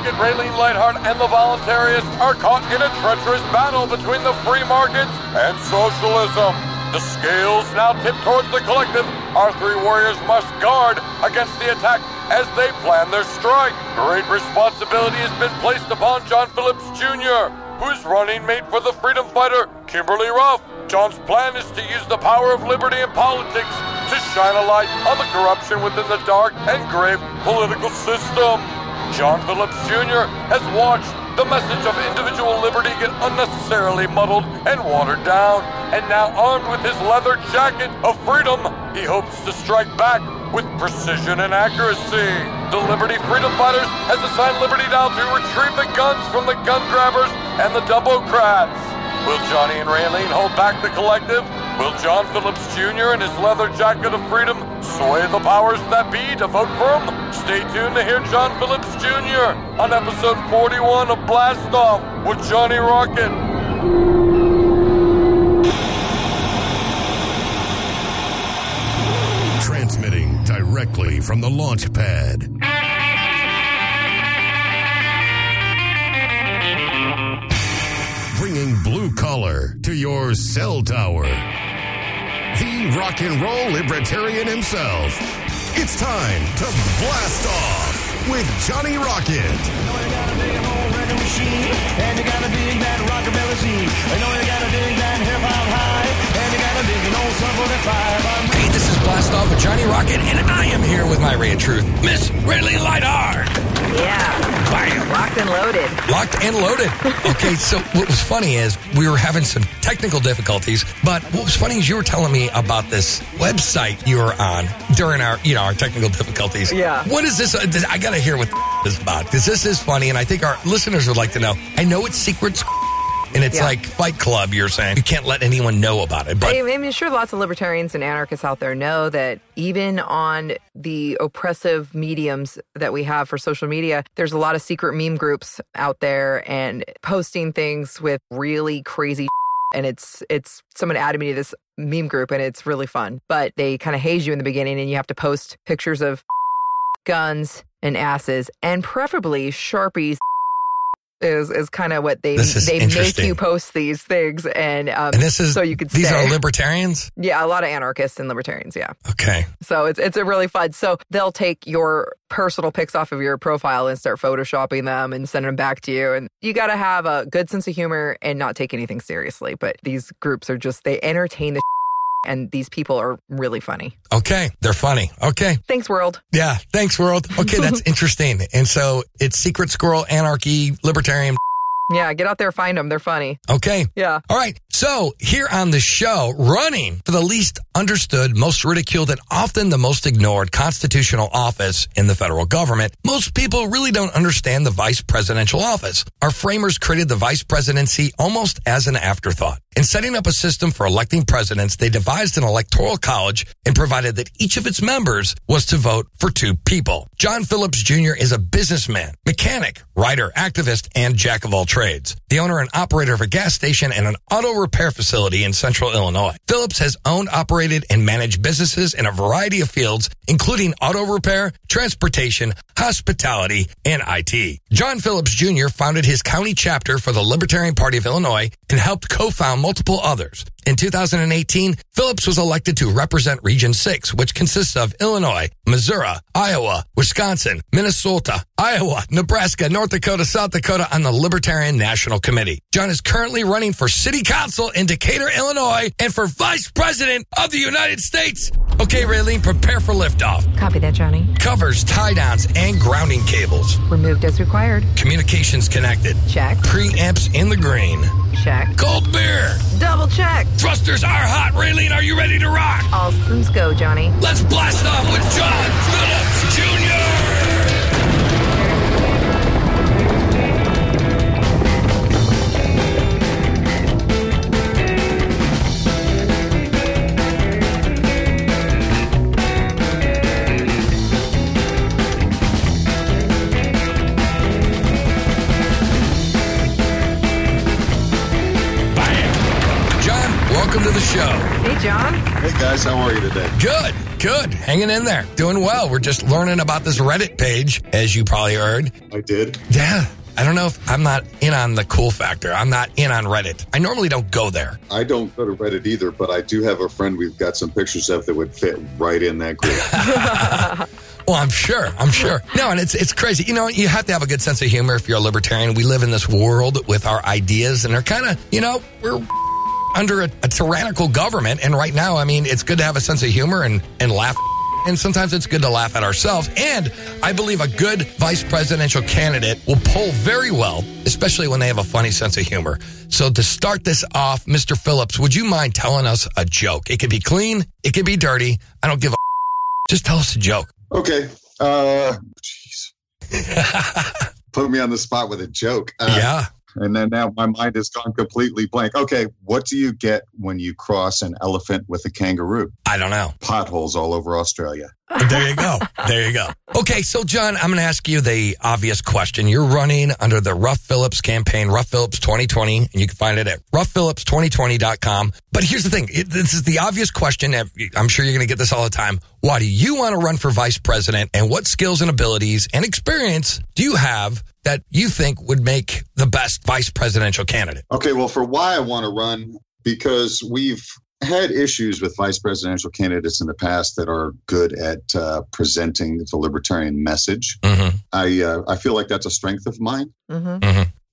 Rocket, Raylene Lightheart, and the Voluntarists are caught in a treacherous battle between the free markets and socialism. The scales now tip towards the collective. Our three warriors must guard against the attack as they plan their strike. Great responsibility has been placed upon John Phillips Jr., who is running mate for the freedom fighter Kimberly Ruff. John's plan is to use the power of liberty in politics to shine a light on the corruption within the dark and grave political system. John Phillips Jr. has watched the message of individual liberty get unnecessarily muddled and watered down, and now armed with his leather jacket of freedom, he hopes to strike back with precision and accuracy. The Liberty Freedom Fighters has assigned Liberty now to retrieve the guns from the gun grabbers and the Doubocrats. Will Johnny and Raylene hold back the collective? Will John Phillips Jr. and his leather jacket of freedom sway the powers that be to vote for him? Stay tuned to hear John Phillips Jr. on episode 41 of Blast Off with Johnny Rocket. Transmitting directly from the launch pad. Bringing blue collar to your cell tower. The rock and roll libertarian himself. It's time to blast off with Johnny Rocket. And you gotta dig that rockabilly scene. I know you gotta dig that hip hop high. And you gotta dig old sub 45. Hey, this is Blast Off with Johnny Rocket, and I am here with my ray of truth, Miss Raylene Lightheart. Yeah. Bam. Locked and loaded. Locked and loaded. Okay, so what was funny is we were having some technical difficulties, but what was funny is you were telling me about this website you were on during our, you know, our technical difficulties. Yeah. What is this? I got to hear what this is about because this is funny, and I think our listeners would like to know. I know it's secrets. And it's Yeah. like Fight Club, you're saying. You can't let anyone know about it. But I, I mean, sure, lots of libertarians and anarchists out there know that even on the oppressive mediums that we have for social media, there's a lot of secret meme groups out there and posting things with really crazy. And it's it's someone added me to this meme group and it's really fun. But they kind of haze you in the beginning and you have to post pictures of guns and asses and preferably sharpies is is kind of what they they make you post these things and um, and this is so you could these stay. are libertarians. Yeah, a lot of anarchists and libertarians. Yeah, Okay, so it's it's a really fun. So they'll take your personal pics off of your profile and start photoshopping them and send them back to you. And you got to have a good sense of humor and not take anything seriously. But these groups are just they entertain the and these people are really funny. okay, they're funny. Okay, Thanks, world. Yeah, thanks, world. Okay, that's interesting. And so it's Secret Squirrel, Anarchy, Libertarian. Yeah, get out there, find them. They're funny. Okay. Yeah. All right. So here on the show, running for the least understood, most ridiculed, and often the most ignored constitutional office in the federal government, most people really don't understand the vice presidential office. Our framers created the vice presidency almost as an afterthought. In setting up a system for electing presidents, they devised an electoral college and provided that each of its members was to vote for two people. John Phillips Jr. is a businessman, mechanic, writer, activist, and jack of all trades. The owner and operator of a gas station and an auto repair facility in central Illinois. Phillips has owned, operated, and managed businesses in a variety of fields, including auto repair, transportation, hospitality, and IT. John Phillips Jr. founded his county chapter for the Libertarian Party of Illinois and helped co-found multiple others. In 2018, Phillips was elected to represent Region 6, which consists of Illinois, Missouri, Iowa, Wisconsin, Minnesota, Iowa, Nebraska, North Dakota, South Dakota on the Libertarian National Committee. John is currently running for city council in Decatur, Illinois, and for vice president of the United States. Okay, Raylene, prepare for liftoff. Copy that, Johnny. Covers, tie downs, and grounding cables. Removed as required. Communications connected. Check. Preamps in the green. Check. Cold beer. Double check. Thrusters are hot. Raylene, are you ready to rock? All systems go, Johnny. Let's blast off with John Phillips Jr. guys, how are you today? Good, good. Hanging in there. Doing well. We're just learning about this Reddit page, as you probably heard. I did. Yeah. I don't know if I'm not in on the cool factor. I'm not in on Reddit. I normally don't go there. I don't go to Reddit either, but I do have a friend we've got some pictures of that would fit right in that group. Well, I'm sure. I'm sure. No, and it's it's crazy. You know, you have to have a good sense of humor if you're a libertarian. We live in this world with our ideas, and they're kind of, you know, we're under a, a tyrannical government. And right now, I mean, it's good to have a sense of humor and and laugh. And sometimes it's good to laugh at ourselves. And I believe a good vice presidential candidate will poll very well, especially when they have a funny sense of humor. So to start this off, Mr. Phillips, would you mind telling us a joke? It could be clean, it could be dirty. I don't give a. Just tell us a joke. okay. Uh, jeez. Put me on the spot with a joke. Uh, yeah. And then now my mind has gone completely blank. Okay, what do you get when you cross an elephant with a kangaroo? I don't know. Potholes all over Australia. There you go. There you go. Okay, so John, I'm going to ask you the obvious question. You're running under the Ruff Phillips campaign, Ruff Phillips 2020, and you can find it at ruffphillips2020.com. But here's the thing. This is the obvious question. I'm sure you're going to get this all the time. Why do you want to run for vice president and what skills and abilities and experience do you have that you think would make the best vice presidential candidate? Okay, well, for why I want to run, because we've had issues with vice presidential candidates in the past that are good at uh, presenting the libertarian message. Mm-hmm. I uh, I feel like that's a strength of mine, hmm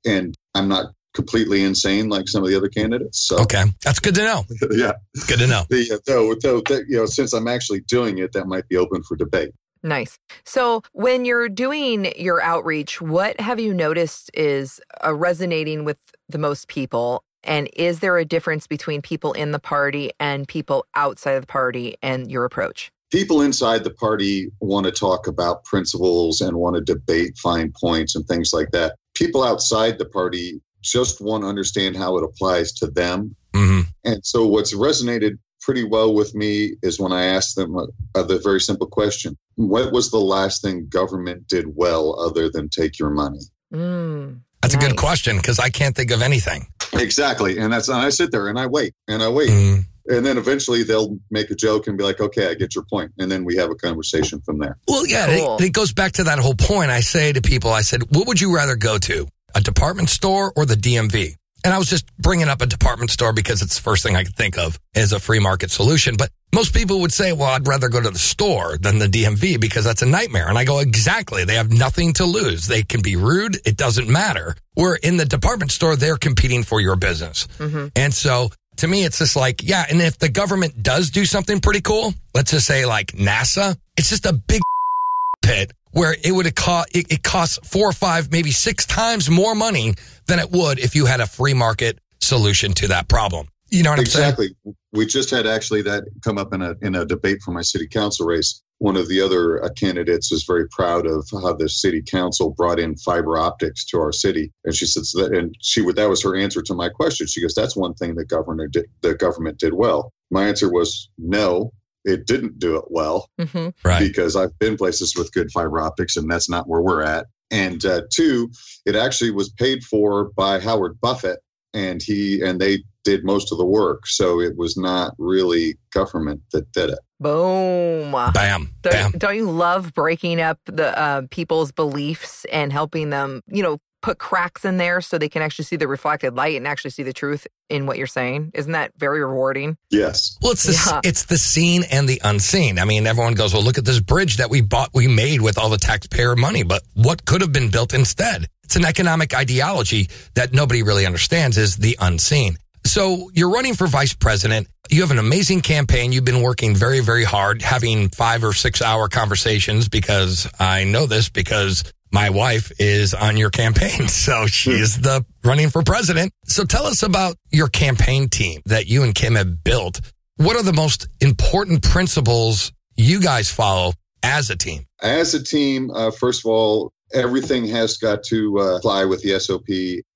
and I'm not completely insane like some of the other candidates. So Okay, that's good to know. yeah, It's good to know. the, uh, though though that, you know since I'm actually doing it, that might be open for debate. Nice. So, when you're doing your outreach, what have you noticed is uh, resonating with the most people? And is there a difference between people in the party and people outside of the party and your approach? People inside the party want to talk about principles and want to debate fine points and things like that. People outside the party just want to understand how it applies to them hmm And so, what's resonated pretty well with me is when I asked them uh, the very simple question What was the last thing government did well other than take your money? Mm, That's a good question because I can't think of anything. Exactly. And that's, and I sit there and I wait and I wait. Mm. And then eventually they'll make a joke and be like, okay, I get your point. And then we have a conversation from there. Well, yeah, Cool. it, it goes back to that whole point. I say to people, I said, what would you rather go to, a department store or the DMV? And I was just bringing up a department store because it's the first thing I could think of as a free market solution. But most people would say, well, I'd rather go to the store than the DMV because that's a nightmare. And I go, exactly. They have nothing to lose. They can be rude. It doesn't matter. Where in the department store, they're competing for your business. Mm-hmm. And so to me, it's just like, yeah. And if the government does do something pretty cool, let's just say like NASA, it's just a big pit where it would cost it, it costs four or five, maybe six times more money than it would if you had a free market solution to that problem. You know what I'm saying? Exactly. We just had actually that come up in a, in a debate for my city council race. One of the other uh, candidates is very proud of how the city council brought in fiber optics to our city, and she says that, and she would that was her answer to my question. She goes, "That's one thing the governor did, the government did well." My answer was, "No, it didn't do it well hmm Right. because I've been places with good fiber optics, and that's not where we're at." And uh, two, it actually was paid for by Howard Buffett, and he and they did most of the work, so it was not really government that did it. Boom. Bam. Don't, Bam. don't you love breaking up the uh, people's beliefs and helping them, you know, put cracks in there so they can actually see the reflected light and actually see the truth in what you're saying? Isn't that very rewarding? Yes, Well, it's the, Yeah. it's the seen and the unseen. I mean, everyone goes, well, look at this bridge that we bought, we made with all the taxpayer money, but what could have been built instead? It's an economic ideology that nobody really understands is the unseen. So you're running for vice president. You have an amazing campaign. You've been working very, very hard, having five or six hour conversations because I know this because my wife is on your campaign. So she is the running for president. So tell us about your campaign team that you and Kim have built. What are the most important principles you guys follow as a team? as a team, uh, first of all, everything has got to uh, fly with the SOP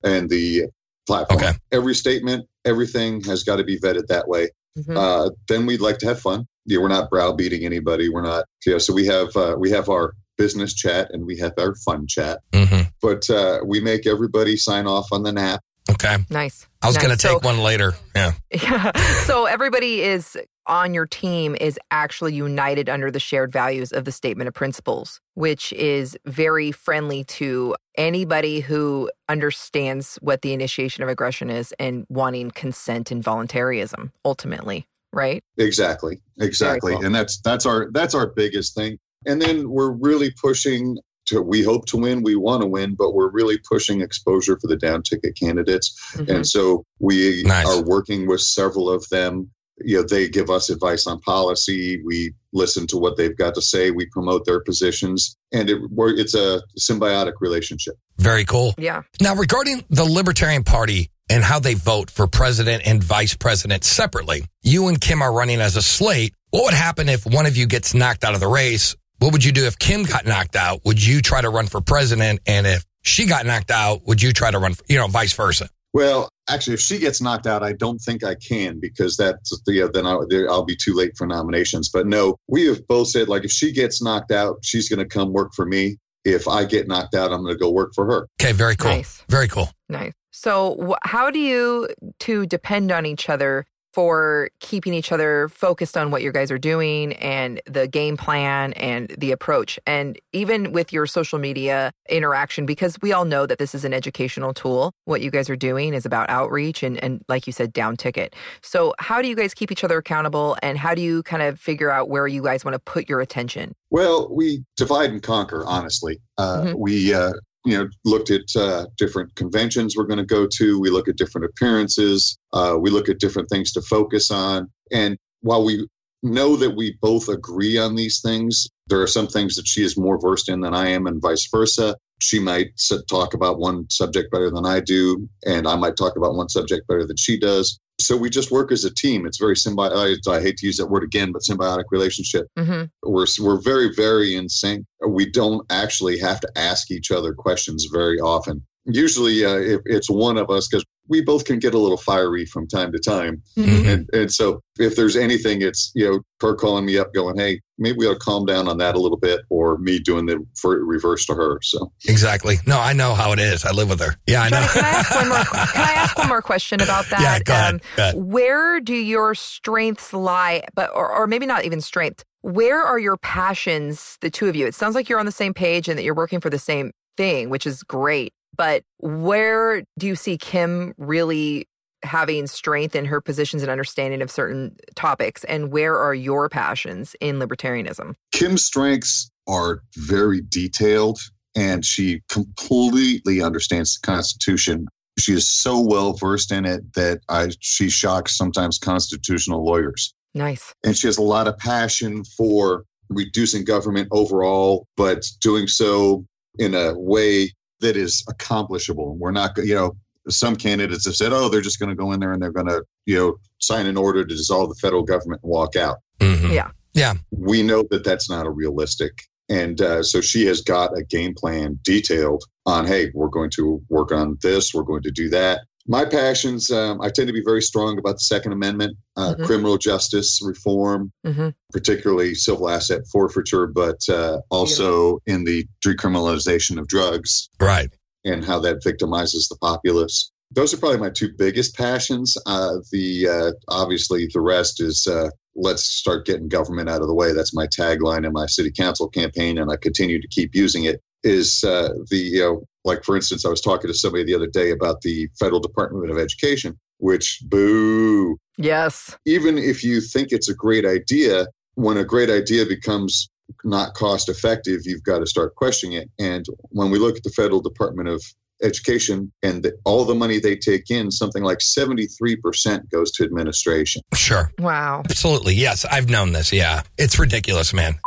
and the platform. Okay. Every statement, everything has got to be vetted that way. Mhm. Uh, then we'd like to have fun. Yeah, we're not browbeating anybody. We're not. Yeah, so we have uh, we have our business chat and we have our fun chat. hmm But uh, we make everybody sign off on the NAP. Okay. Nice. I was Nice. going to take So- one later. Yeah. Yeah. so everybody is on your team is actually united under the shared values of the statement of principles, which is very friendly to anybody who understands what the initiation of aggression is and wanting consent and voluntarism ultimately, right? Exactly. Exactly. cool. And that's that's our that's our biggest thing. And then we're really pushing to we hope to win, we want to win, but we're really pushing exposure for the down ticket candidates. Mhm. And so we Nice. are working with several of them. You know, they give us advice on policy. We listen to what they've got to say. We promote their positions, and it, it's a symbiotic relationship. Very cool. yeah. Now, regarding the Libertarian Party and how they vote for president and vice president separately, you and Kim are running as a slate. What would happen if one of you gets knocked out of the race? What would you do if Kim got knocked out? Would you try to run for president? And if she got knocked out, would you try to run, for, you know, vice versa? Well, actually, if she gets knocked out, I don't think I can because that's the then I'll, I'll be too late for nominations. But no, we have both said like if she gets knocked out, she's going to come work for me. If I get knocked out, I'm going to go work for her. Okay, very cool. Nice. Very cool. Nice. So, wh- how do you two depend on each other for keeping each other focused on what you guys are doing and the game plan and the approach? And even with your social media interaction, because we all know that this is an educational tool, what you guys are doing is about outreach and, and like you said, down ticket. So, how do you guys keep each other accountable and how do you kind of figure out where you guys want to put your attention? Well, we divide and conquer. Honestly, uh, Mhm. we uh, you know looked at uh, different conventions we're going to go to. We look at different appearances. Uh, we look at different things to focus on. And while we know that we both agree on these things, there are some things that she is more versed in than I am, and vice versa. She might talk about one subject better than I do, and I might talk about one subject better than she does. So we just work as a team. It's very symbiotic. I hate to use that word again, but symbiotic relationship hmm we're we're very very in sync. We don't actually have to ask each other questions very often. Usually, uh, if it's one of us because we both can get a little fiery from time to time, Mhm. and and so if there's anything, it's you know her calling me up, going, "Hey, maybe we ought to calm down on that a little bit," or me doing the for reverse to her. So Exactly. No, I know how it is. I live with her. Yeah, I know. Can I ask one more? Can I ask one more question about that? Yeah, go ahead. Um, Go ahead. where do your strengths lie but or, or maybe not even strength where are your passions the two of you it sounds like you're on the same page and that you're working for the same thing which is great but where do you see kim really having strength in her positions and understanding of certain topics and where are your passions in libertarianism Kim's strengths are very detailed, and she completely understands the Constitution. She is so well versed in it that I, she shocks sometimes constitutional lawyers. nice and she has a lot of passion for reducing government overall, but doing so in a way that is accomplishable. We're not, go- you know, some candidates have said, oh, they're just going to go in there and they're going to, you know, sign an order to dissolve the federal government and walk out. Mhm. Yeah. Yeah. We know that that's not a realistic. And uh, so she has got a game plan detailed on, hey, we're going to work on this, we're going to do that. My passions, um, I tend to be very strong about the Second Amendment, uh, Mhm. criminal justice reform, hmm particularly civil asset forfeiture, but uh, also in the decriminalization of drugs Right. and how that victimizes the populace. Those are probably my two biggest passions. Uh, the uh, obviously the rest is uh, let's start getting government out of the way. That's my tagline in my city council campaign, and I continue to keep using it. Is uh, the you know like for instance, I was talking to somebody the other day about the federal Department of Education, which boo yes even if you think it's a great idea, when a great idea becomes not cost effective, you've got to start questioning it. And when we look at the federal Department of Education and the, all the money they take in, something like 73% goes to administration. Sure. wow Absolutely. Yes. I've known this. Yeah. It's ridiculous, man.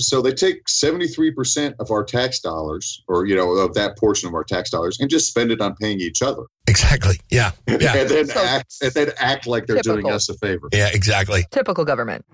So they take 73% of our tax dollars, or, you know, of that portion of our tax dollars, and just spend it on paying each other. Exactly. Yeah. Yeah. and then So- act and then act like they're doing us a favor. Yeah. Exactly. typical government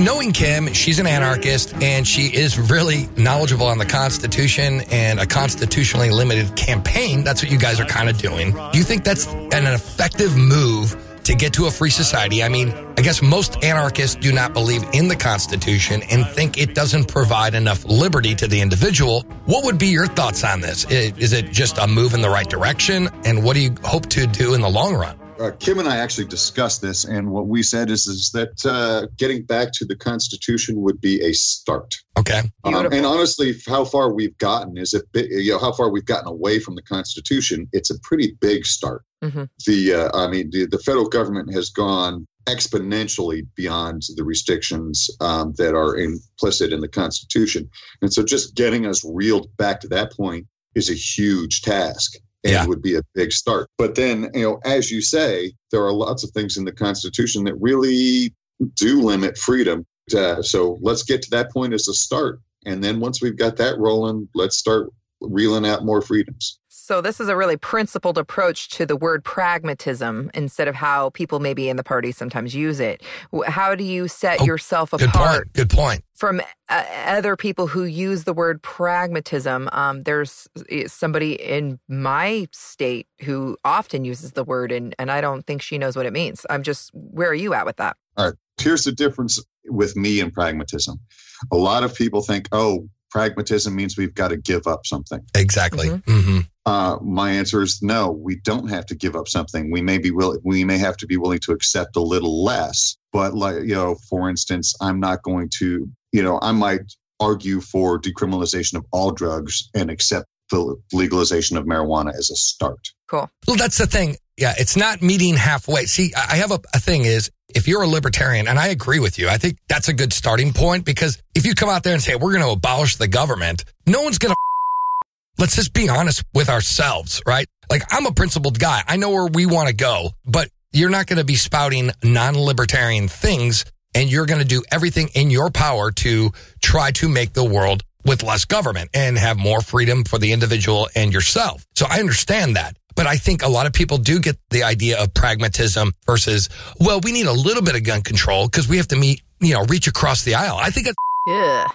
knowing Kim, she's an anarchist and she is really knowledgeable on the Constitution and a constitutionally limited campaign. That's what you guys are kind of doing. Do you think that's an effective move to get to a free society? I mean, I guess most anarchists do not believe in the Constitution and think it doesn't provide enough liberty to the individual. What would be your thoughts on this? Is it just a move in the right direction? And what do you hope to do in the long run? Uh, Kim and I actually discussed this, and what we said is is that uh, getting back to the Constitution would be a start. Okay. Um, and honestly, how far we've gotten is a bit, you know, how far we've gotten away from the Constitution. It's a pretty big start. Mhm. The, uh, I mean, the, the federal government has gone exponentially beyond the restrictions um, that are implicit in the Constitution, and so just getting us reeled back to that point is a huge task. And Yeah. would be a big start. But then, you know, as you say, there are lots of things in the Constitution that really do limit freedom. Uh, so let's get to that point as a start. And then once we've got that rolling, let's start reeling out more freedoms. So this is a really principled approach to the word pragmatism instead of how people maybe in the party sometimes use it. How do you set Oh, yourself Good apart point. Good point. from uh, other people who use the word pragmatism? Um, there's uh, somebody in my state who often uses the word, and, and I don't think she knows what it means. I'm just, where are you at with that? All right. Here's the difference with me and pragmatism. A lot of people think, oh, pragmatism means we've got to give up something. Exactly. Mhm. hmm Uh, my answer is no. We don't have to give up something. We may be willing. We may have to be willing to accept a little less. But like you know, for instance, I'm not going to. You know, I might argue for decriminalization of all drugs and accept the legalization of marijuana as a start. Cool. Well, that's the thing. Yeah, it's not meeting halfway. See, I have a, a thing is if you're a libertarian, and I agree with you, I think that's a good starting point because if you come out there and say, we're going to abolish the government, no one's going to. Let's just be honest with ourselves, right? Like, I'm a principled guy. I know where we want to go, but you're not going to be spouting non libertarian things and you're going to do everything in your power to try to make the world with less government and have more freedom for the individual and yourself. So I understand that. But I think a lot of people do get the idea of pragmatism versus, well, we need a little bit of gun control because we have to meet, you know, reach across the aisle. I think it's Yeah.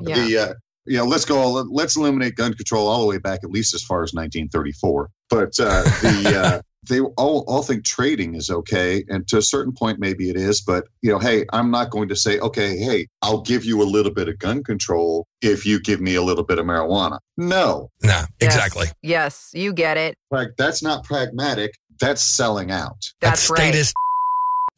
Yeah. The uh, you know, let's go. Let's eliminate gun control all the way back at least as far as 1934. But uh, the uh, they all all think trading is okay, and to a certain point, maybe it is. But you know, hey, I'm not going to say, okay, hey, I'll give you a little bit of gun control if you give me a little bit of marijuana. No, no, Yes. exactly. Yes, you get it. Like, that's not pragmatic. That's selling out. That's right. statist.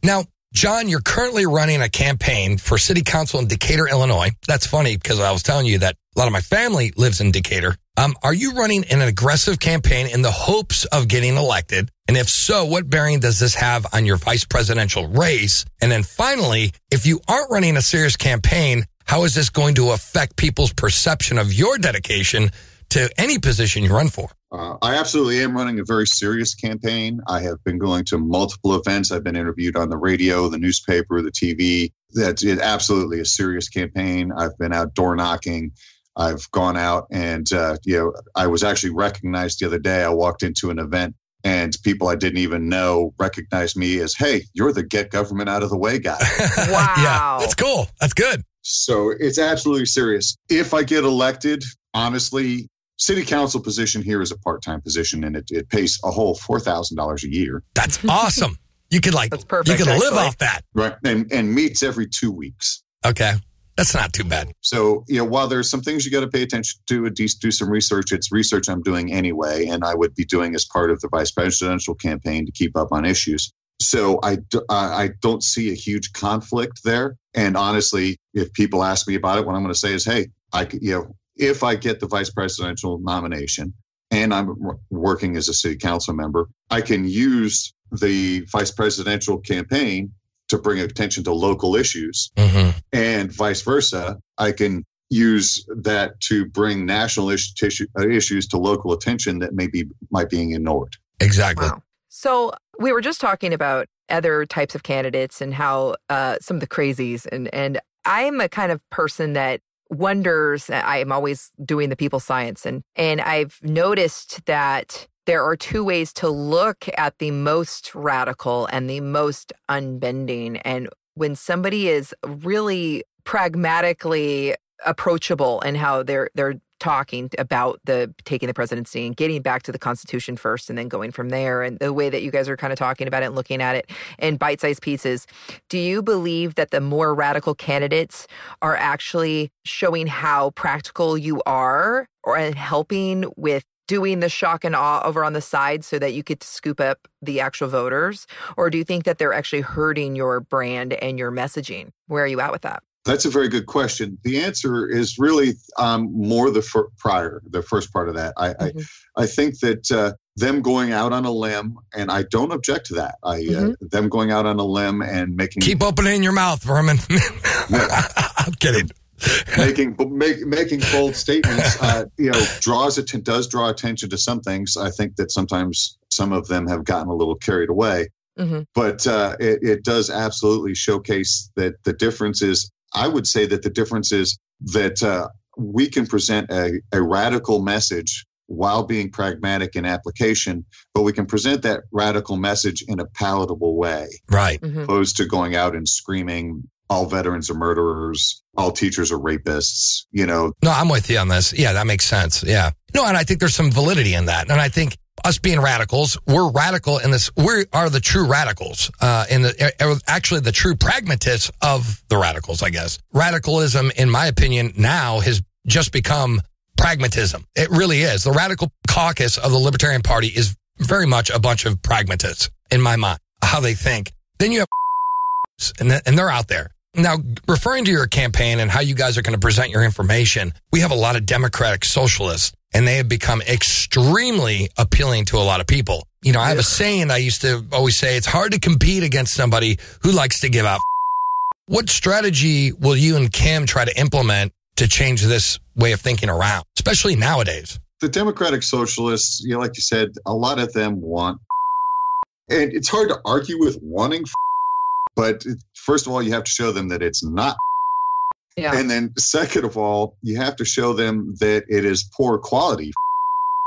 Now, John, you're currently running a campaign for city council in Decatur, Illinois. That's funny because I was telling you that a lot of my family lives in Decatur. Um, are you running an aggressive campaign in the hopes of getting elected? And if so, what bearing does this have on your vice presidential race? And then finally, if you aren't running a serious campaign, how is this going to affect people's perception of your dedication to any position you run for? Uh, I absolutely am running a very serious campaign. I have been going to multiple events. I've been interviewed on the radio, the newspaper, the TV. That's absolutely a serious campaign. I've been out door knocking. I've gone out and, uh, you know, I was actually recognized the other day. I walked into an event and people I didn't even know recognized me as, hey, you're the get government out of the way guy. wow. yeah, Wow. that's cool. That's good. So it's absolutely serious. If I get elected, honestly, city council position here is a part-time position and it, it pays a whole $4,000 a year. That's awesome. You could like That's perfect, you could live actually. off that. Right. And, and meets every two weeks. Okay. That's not too bad. So, you know, while there's some things you got to pay attention to, do, do some research. It's research I'm doing anyway, and I would be doing as part of the vice presidential campaign to keep up on issues. So I I don't see a huge conflict there. And honestly, if people ask me about it, what I'm going to say is, hey, I you know, if I get the vice presidential nomination and I'm working as a city council member, I can use the vice presidential campaign to bring attention to local issues hmm and vice versa. I can use that to bring national is- tissue, uh, issues to local attention that maybe might being ignored. Exactly. Wow. So we were just talking about other types of candidates and how uh, some of the crazies and and I'm a kind of person that wonders. I'm always doing the people science and and I've noticed that there are two ways to look at the most radical and the most unbending and when somebody is really pragmatically approachable and how they're they're talking about the taking the presidency and getting back to the Constitution first and then going from there. And the way that you guys are kind of talking about it and looking at it in bite sized pieces. Do you believe that the more radical candidates are actually showing how practical you are or helping with doing the shock and awe over on the side so that you get to scoop up the actual voters? Or do you think that they're actually hurting your brand and your messaging? Where are you at with that? That's a very good question. The answer is really um, more the fir- prior, the first part of that. I mm-hmm. I, I, think that uh, them going out on a limb, and I don't object to that. I uh, mm-hmm. uh, them going out on a limb and making keep opening your mouth, Vermin. I'm kidding. making make, making bold statements, uh, you know, draws it does draw attention to some things. I think that sometimes some of them have gotten a little carried away. Mm-hmm. But uh, it, it, does absolutely showcase that the difference is I would say that the difference is that uh, we can present a, a radical message while being pragmatic in application, but we can present that radical message in a palatable way. Right. Mm-hmm. Opposed to going out and screaming, all veterans are murderers, all teachers are rapists, you know. No, I'm with you on this. Yeah, that makes sense. Yeah. No, and I think there's some validity in that. And I think us being radicals, we're radical in this. We are the true radicals, uh, in the uh, actually the true pragmatists of the radicals. I guess radicalism, in my opinion, now has just become pragmatism. It really is. The radical caucus of the Libertarian Party is very much a bunch of pragmatists in my mind, how they think. Then you have and they're out there. Now, referring to your campaign and how you guys are going to present your information, we have a lot of democratic socialists and they have become extremely appealing to a lot of people. You know, I have a saying I used to always say it's hard to compete against somebody who likes to give out. What strategy will you and Kim try to implement to change this way of thinking around, especially nowadays? The Democratic Socialists, you know, like you said, a lot of them want, and it's hard to argue with wanting, but first of all, you have to show them that it's not yeah. And then, second of all, you have to show them that it is poor quality.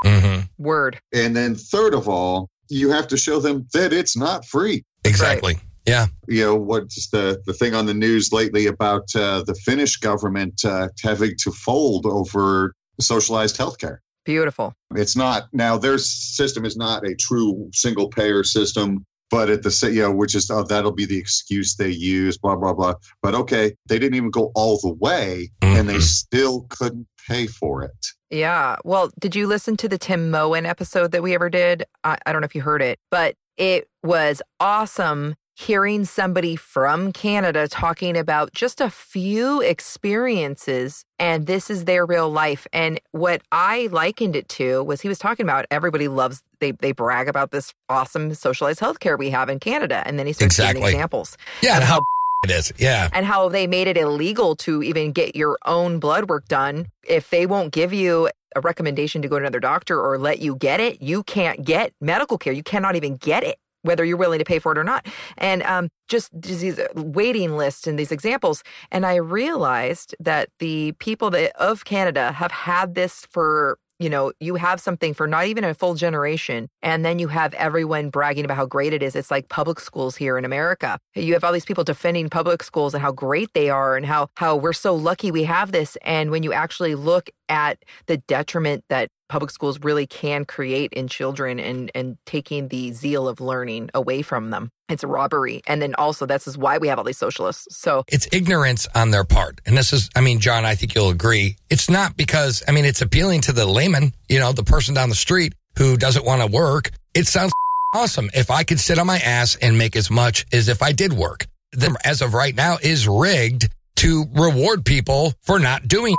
Mm-hmm. Word. And then, third of all, you have to show them that it's not free. Exactly. Right. Yeah. You know, what's the, the thing on the news lately about uh, the Finnish government uh, having to fold over socialized healthcare? Beautiful. It's not now their system is not a true single payer system but at the you know which is oh, that'll be the excuse they use blah blah blah but okay they didn't even go all the way mm-hmm. and they mm-hmm. still couldn't pay for it yeah well did you listen to the tim moen episode that we ever did I, I don't know if you heard it but it was awesome hearing somebody from Canada talking about just a few experiences and this is their real life. And what I likened it to was he was talking about everybody loves they they brag about this awesome socialized healthcare we have in Canada. And then he starts exactly. giving examples. Yeah, and how it is. Yeah. And how they made it illegal to even get your own blood work done. If they won't give you a recommendation to go to another doctor or let you get it, you can't get medical care. You cannot even get it whether you're willing to pay for it or not. And um, just these waiting lists and these examples. And I realized that the people that of Canada have had this for you know, you have something for not even a full generation, and then you have everyone bragging about how great it is. It's like public schools here in America. You have all these people defending public schools and how great they are and how how we're so lucky we have this. And when you actually look at the detriment that public schools really can create in children and and taking the zeal of learning away from them. It's a robbery. And then also this is why we have all these socialists. So it's ignorance on their part. And this is i mean john i think you'll agree. It's not because i mean it's appealing to the layman you know the person down the street who doesn't want to work. It sounds awesome if i could sit on my ass and make as much as if i did work. Then as of right now is rigged to reward people for not doing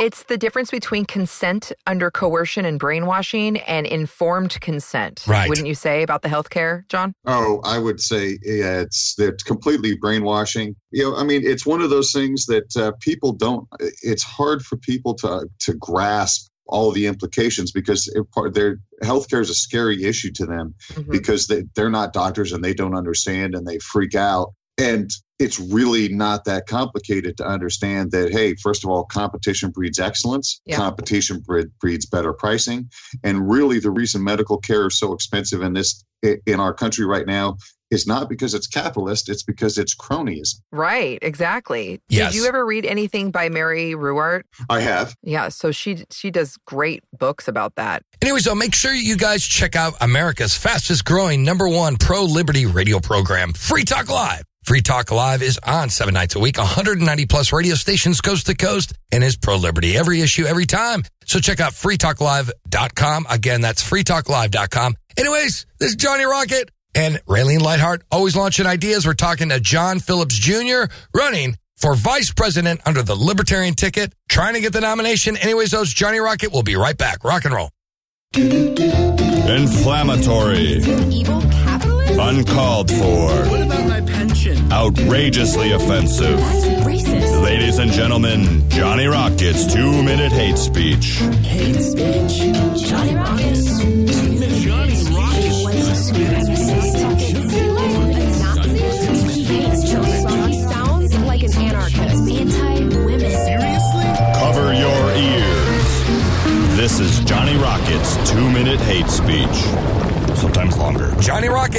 it's the difference between consent under coercion and brainwashing and informed consent. Right. Wouldn't you say about the healthcare, John? Oh, I would say yeah, it's it's completely brainwashing. You know, I mean, it's one of those things that uh, people don't. It's hard for people to to grasp all the implications because it, part their healthcare is a scary issue to them mm-hmm. because they, they're not doctors and they don't understand and they freak out and it's really not that complicated to understand that, hey, first of all, competition breeds excellence, yeah. competition breeds better pricing. And really, the reason medical care is so expensive in this in our country right now is not because it's capitalist, it's because it's cronyism. Right, exactly. Yes. Did you ever read anything by Mary Ruwart? I have. Yeah, so she she does great books about that. Anyway, so make sure you guys check out America's fastest growing number one pro liberty radio program, Free Talk Live. Free Talk Live is on seven nights a week, 190 plus radio stations coast to coast, and is pro liberty every issue, every time. So check out freetalklive.com. Again, that's freetalklive.com. Anyways, this is Johnny Rocket and Raylene Lightheart, always launching ideas. We're talking to John Phillips Jr., running for vice president under the Libertarian ticket, trying to get the nomination. Anyways, those Johnny Rocket will be right back. Rock and roll. Inflammatory. Evil capitalist? Uncalled for. What about my pension? Outrageously offensive. That's racist. Ladies and gentlemen, Johnny Rocket's two minute hate speech. Hate speech. Johnny Rockets.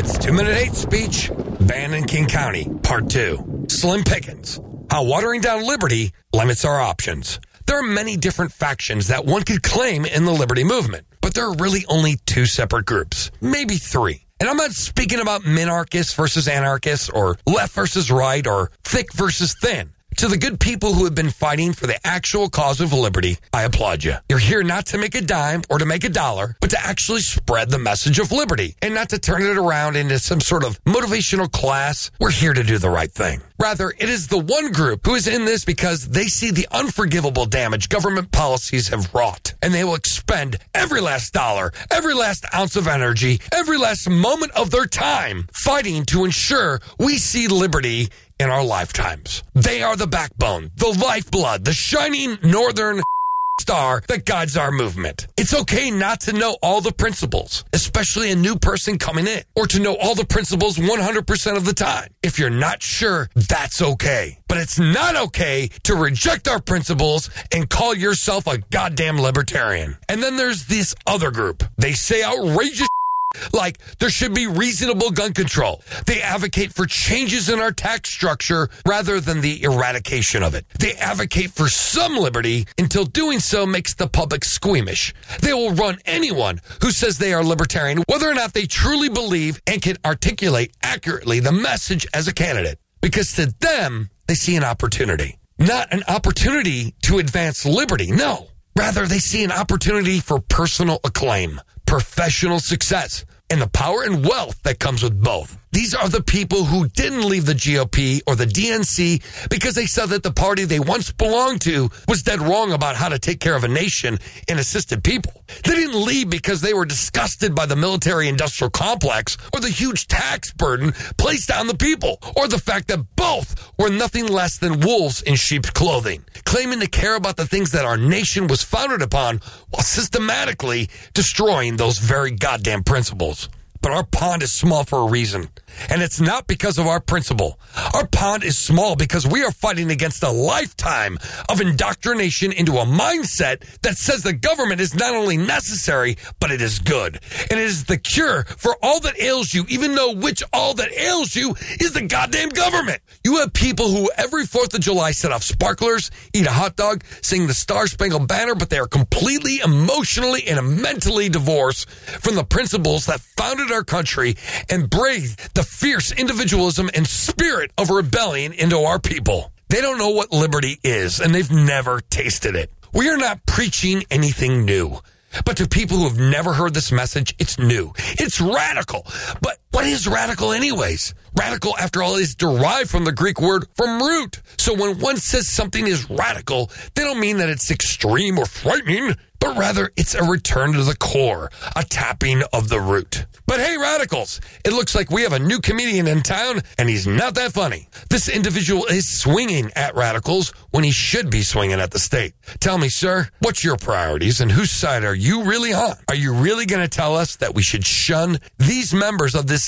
Rocket's two minute hate speech, banned in King County, part two. Slim Pickens. How watering down liberty limits our options. There are many different factions that one could claim in the liberty movement, but there are really only two separate groups, maybe three. And I'm not speaking about minarchists versus anarchists or left versus right or thick versus thin. To the good people who have been fighting for the actual cause of liberty, I applaud you. You're here not to make a dime or to make a dollar, but to actually spread the message of liberty and not to turn it around into some sort of motivational class. We're here to do the right thing. Rather, it is the one group who is in this because they see the unforgivable damage government policies have wrought, and they will expend every last dollar, every last ounce of energy, every last moment of their time fighting to ensure we see liberty in our lifetimes. They are the backbone, the lifeblood, the shining northern star that guides our movement. It's okay not to know all the principles, especially a new person coming in, or to know all the principles 100% of the time. If you're not sure, that's okay. But it's not okay to reject our principles and call yourself a goddamn libertarian. And then there's this other group. They say outrageous like there should be reasonable gun control. They advocate for changes in our tax structure rather than the eradication of it. They advocate for some liberty until doing so makes the public squeamish. They will run anyone who says they are libertarian, whether or not they truly believe and can articulate accurately the message as a candidate. Because to them, they see an opportunity. Not an opportunity to advance liberty, no. Rather, they see an opportunity for personal acclaim, professional success, and the power and wealth that comes with both. These are the people who didn't leave the GOP or the DNC because they saw that the party they once belonged to was dead wrong about how to take care of a nation and assisted people. They didn't leave because they were disgusted by the military industrial complex or the huge tax burden placed on the people or the fact that both were nothing less than wolves in sheep's clothing, claiming to care about the things that our nation was founded upon while systematically destroying those very goddamn principles. But our pond is small for a reason. And it's not because of our principle. Our pond is small because we are fighting against a lifetime of indoctrination into a mindset that says the government is not only necessary, but it is good. And it is the cure for all that ails you, even though which all that ails you is the goddamn government. You have people who every 4th of July set off sparklers, eat a hot dog, sing the Star Spangled Banner, but they are completely emotionally and mentally divorced from the principles that founded our country and breathe the fierce individualism and spirit of rebellion into our people. They don't know what liberty is, and they've never tasted it. We are not preaching anything new. But to people who have never heard this message, it's new. It's radical. But what is radical anyways? Radical, after all, is derived from the Greek word from root. So when one says something is radical, they don't mean that it's extreme or frightening, but rather it's a return to the core, a tapping of the root. But hey, radicals, it looks like we have a new comedian in town, and he's not that funny. This individual is swinging at radicals when he should be swinging at the state. Tell me, sir, what's your priorities and whose side are you really on? Are you really going to tell us that we should shun these members of this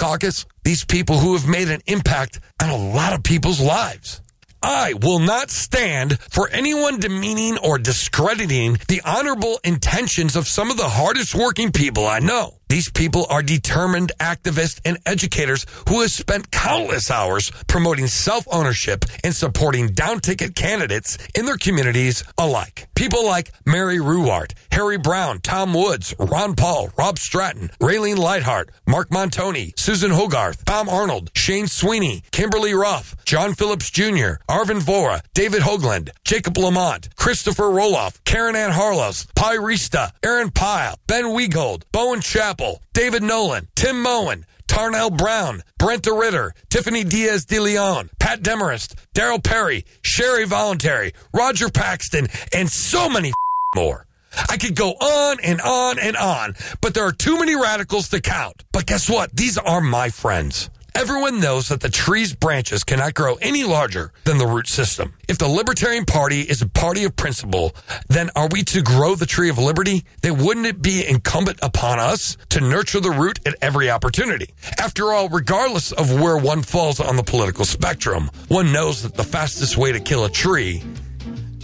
caucus? These people who have made an impact on a lot of people's lives. I will not stand for anyone demeaning or discrediting the honorable intentions of some of the hardest working people I know. These people are determined activists and educators who have spent countless hours promoting self ownership and supporting down ticket candidates in their communities alike. People like Mary Ruwart, Harry Browne, Tom Woods, Ron Paul, Rob Stratton, Raylene Lightheart, Marc Montoni, Susan Hogarth, Tom Arnold, Shane Sweeney, Kimberly Ruff, John Phillips Jr., Arvin Vohra, David Hoagland, Jacob Lamont, Christopher Roloff, Caryn Ann Harlos, Pi Rista, Aaron Pyle, Ben Wiegold, Bowen Chappell, David Nolan, Tim Moen, Tarnell Brown, Brent DeRitter, Tiffany Diaz de Leon, Pat Demarest, Daryl Perry, Sherry Voluntary, Roger Paxton, and so many more. I could go on and on and on, but there are too many radicals to count. But guess what? These are my friends. Everyone knows that the tree's branches cannot grow any larger than the root system. If the Libertarian Party is a party of principle, then are we to grow the tree of liberty? Then wouldn't it be incumbent upon us to nurture the root at every opportunity? After all, regardless of where one falls on the political spectrum, one knows that the fastest way to kill a tree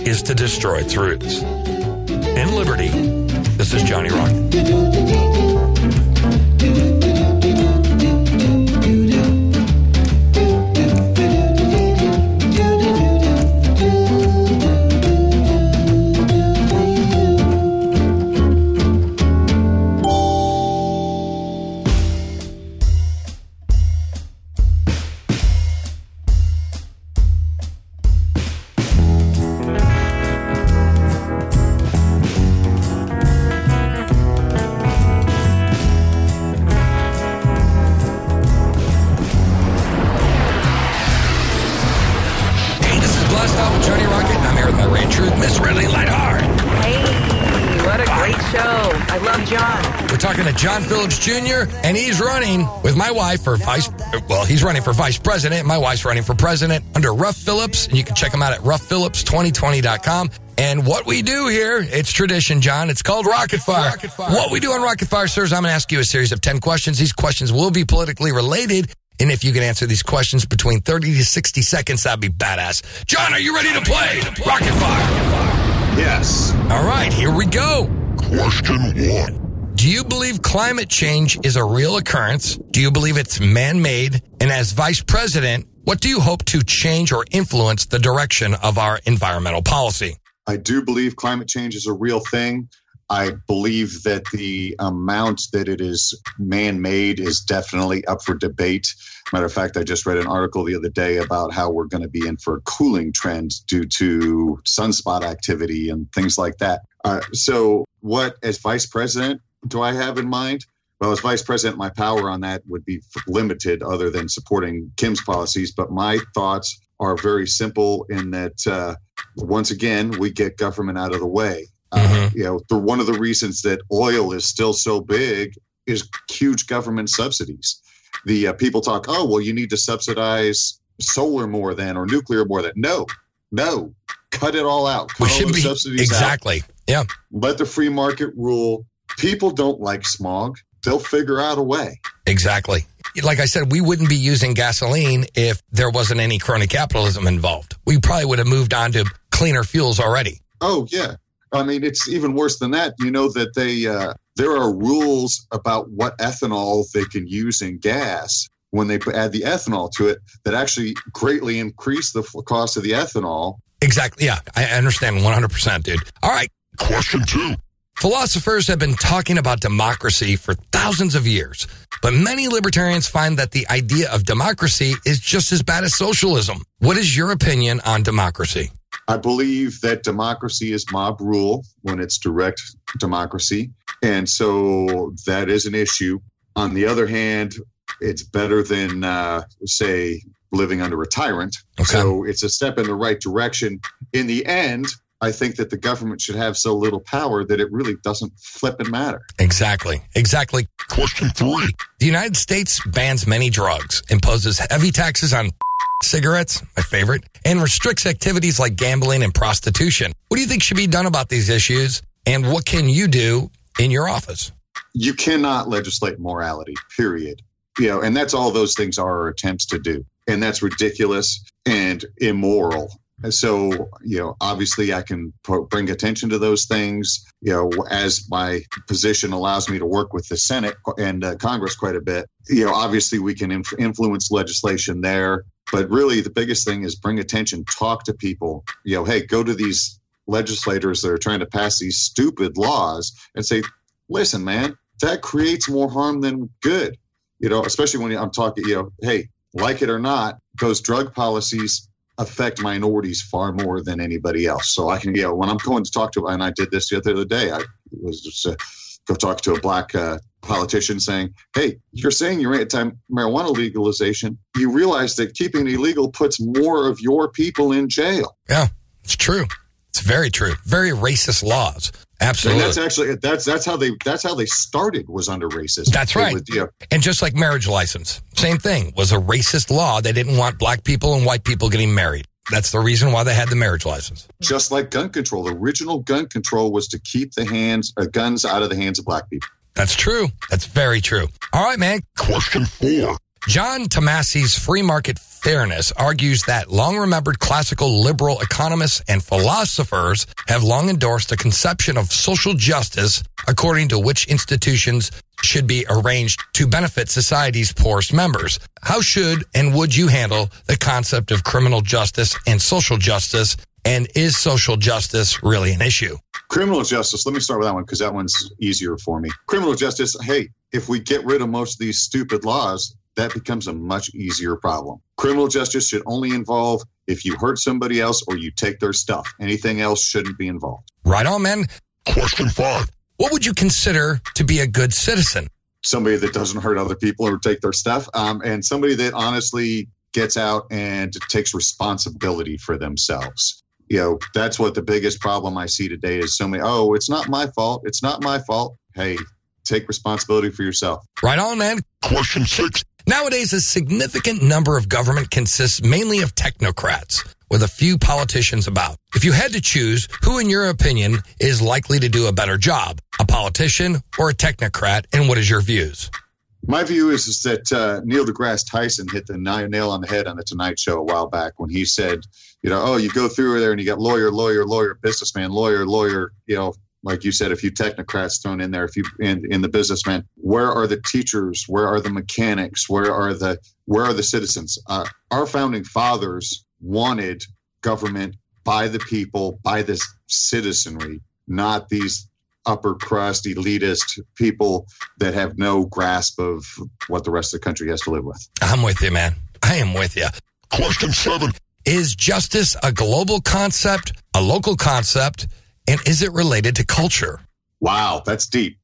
is to destroy its roots. In Liberty, this is Johnny Rock. John Phillips Jr., and he's running with my wife for vice. Well, he's running for vice president. My wife's running for president under Ruff Phillips, and you can check him out at ruffphillips2020.com. And what we do here, it's tradition, John. It's called Rocket Fire. Rocket Fire. What we do on Rocket Fire, sirs, I'm going to ask you a series of 10 questions. These questions will be politically related. And if you can answer these questions between 30 to 60 seconds, that'd be badass. John, are you ready to play? Rocket Fire. Yes. All right, here we go. Question one. Do you believe climate change is a real occurrence? Do you believe it's man made? And as vice president, what do you hope to change or influence the direction of our environmental policy? I do believe climate change is a real thing. I believe that the amount that it is man made is definitely up for debate. Matter of fact, I just read an article the other day about how we're going to be in for a cooling trend due to sunspot activity and things like that. Uh, so, what, as vice president, do I have in mind? Well, as vice president, my power on that would be limited other than supporting Kim's policies. But my thoughts are very simple in that, uh, once again, we get government out of the way. Uh, you know, the, one of the reasons that oil is still so big is huge government subsidies. The uh, people talk, oh, well, you need to subsidize solar more than or nuclear more than. No, no, cut it all out. Cut We should be subsidies out exactly. Yeah. let the free market rule. People don't like smog. They'll figure out a way. Exactly. Like I said, we wouldn't be using gasoline if there wasn't any crony capitalism involved. We probably would have moved on to cleaner fuels already. Oh yeah. I mean, it's even worse than that. You know that they uh, there are rules about what ethanol they can use in gas when they add the ethanol to it that actually greatly increase the cost of the ethanol. Exactly. Yeah. I understand 100%, dude. All right. Question two. Philosophers have been talking about democracy for thousands of years, but many libertarians find that the idea of democracy is just as bad as socialism. What is your opinion on democracy? I believe that democracy is mob rule when it's direct democracy. And so that is an issue. On the other hand, it's better than, uh, say, living under a tyrant. Okay. So it's a step in the right direction. In the end, I think that the government should have so little power that it really doesn't flip and matter. Exactly. Exactly. Question three. The United States bans many drugs, imposes heavy taxes on cigarettes, my favorite, and restricts activities like gambling and prostitution. What do you think should be done about these issues? And what can you do in your office? You cannot legislate morality, period. You know, and that's all those things are attempts to do. And that's ridiculous and immoral. So, you know, obviously I can bring attention to those things, you know, as my position allows me to work with the Senate and uh, Congress quite a bit. You know, obviously we can inf- influence legislation there. But really, the biggest thing is bring attention, talk to people. You know, hey, go to these legislators that are trying to pass these stupid laws and say, listen, man, that creates more harm than good. You know, especially when I'm talking, you know, hey, like it or not, those drug policies affect minorities far more than anybody else. So I can, you know, when I'm going to talk to, and I did this the other day, I was just uh, go talk to a black uh, politician saying, hey, you're saying you're anti marijuana legalization. You realize that keeping it illegal puts more of your people in jail. Yeah, it's true. It's very true. Very racist laws. Absolutely. And that's actually that's that's how they that's how they started was under racist. That's right. would, you know, And just like marriage license, same thing was a racist law. They didn't want black people and white people getting married. That's the reason why they had the marriage license. just like gun control, the original gun control was to keep the hands uh, guns out of the hands of black people. That's true. That's very true. All right, man. Question four. John Tomasi's free market fairness argues that long remembered classical liberal economists and philosophers have long endorsed a conception of social justice according to which institutions should be arranged to benefit society's poorest members. How should and would you handle the concept of criminal justice and social justice? And is social justice really an issue? Criminal justice, let me start with that one because that one's easier for me. Criminal justice, hey, if we get rid of most of these stupid laws, that becomes a much easier problem. Criminal justice should only involve if you hurt somebody else or you take their stuff. Anything else shouldn't be involved. Right on, man. Question five. What would you consider to be a good citizen? Somebody that doesn't hurt other people or take their stuff, um, and somebody that honestly gets out and takes responsibility for themselves. You know, that's what the biggest problem I see today is so many, oh, it's not my fault. It's not my fault. Hey, take responsibility for yourself. Right on, man. Question six. Nowadays, a significant number of government consists mainly of technocrats, with a few politicians about. If you had to choose, who, in your opinion, is likely to do a better job, a politician or a technocrat, and what is your views? My view is, is that uh, Neil deGrasse Tyson hit the nail on the head on the Tonight Show a while back when he said, you know, oh, you go through there and you got lawyer, lawyer, lawyer, businessman, lawyer, lawyer, you know, like you said, a few technocrats thrown in there, a few in, in the businessman. Where are the teachers? Where are the mechanics? Where are the where are the citizens? Uh, our founding fathers wanted government by the people, by the citizenry, not these upper crust elitist people that have no grasp of what the rest of the country has to live with. I'm with you, man. I am with you. Question seven. Is justice a global concept, a local concept, and is it related to culture? Wow, that's deep.